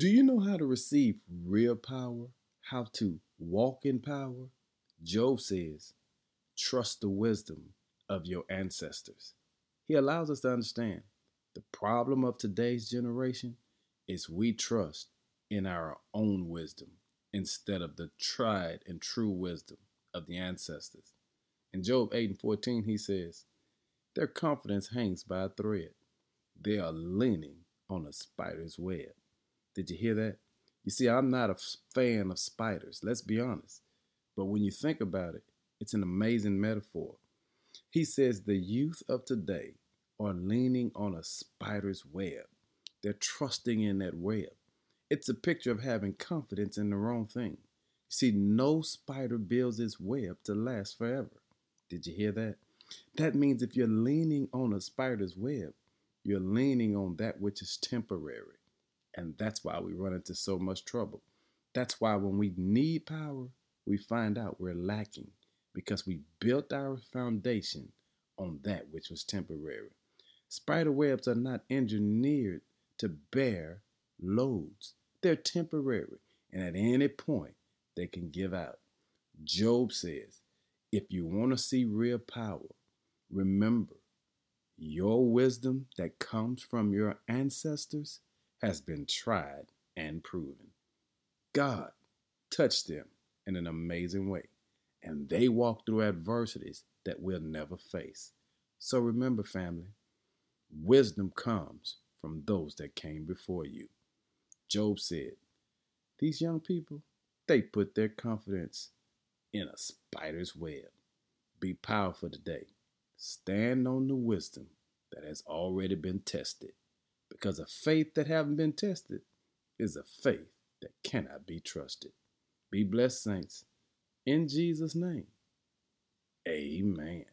Do you know how to receive real power? How to walk in power? Job says, trust the wisdom of your ancestors. He allows us to understand the problem of today's generation is we trust in our own wisdom instead of the tried and true wisdom of the ancestors. In Job 8 and 14, he says, Their confidence hangs by a thread. They are leaning on a spider's web. Did you hear that? You see, I'm not a fan of spiders, let's be honest. But when you think about it, it's an amazing metaphor. He says the youth of today are leaning on a spider's web. They're trusting in that web. It's a picture of having confidence in the wrong thing. You see, no spider builds its web to last forever. Did you hear that? That means if you're leaning on a spider's web, you're leaning on that which is temporary. And that's why we run into so much trouble. That's why when we need power, we find out we're lacking because we built our foundation on that which was temporary. Spider webs are not engineered to bear loads. They're temporary, and at any point, they can give out. Job says, if you want to see real power, remember your wisdom that comes from your ancestors has been tried and proven. God touched them in an amazing way, and they walked through adversities that we'll never face. So remember, family, wisdom comes from those that came before you. Job said, These young people, they put their confidence in a spider's web. Be powerful today. Stand on the wisdom that has already been tested. Because a faith that haven't been tested is a faith that cannot be trusted. Be blessed, saints. In Jesus' name, amen.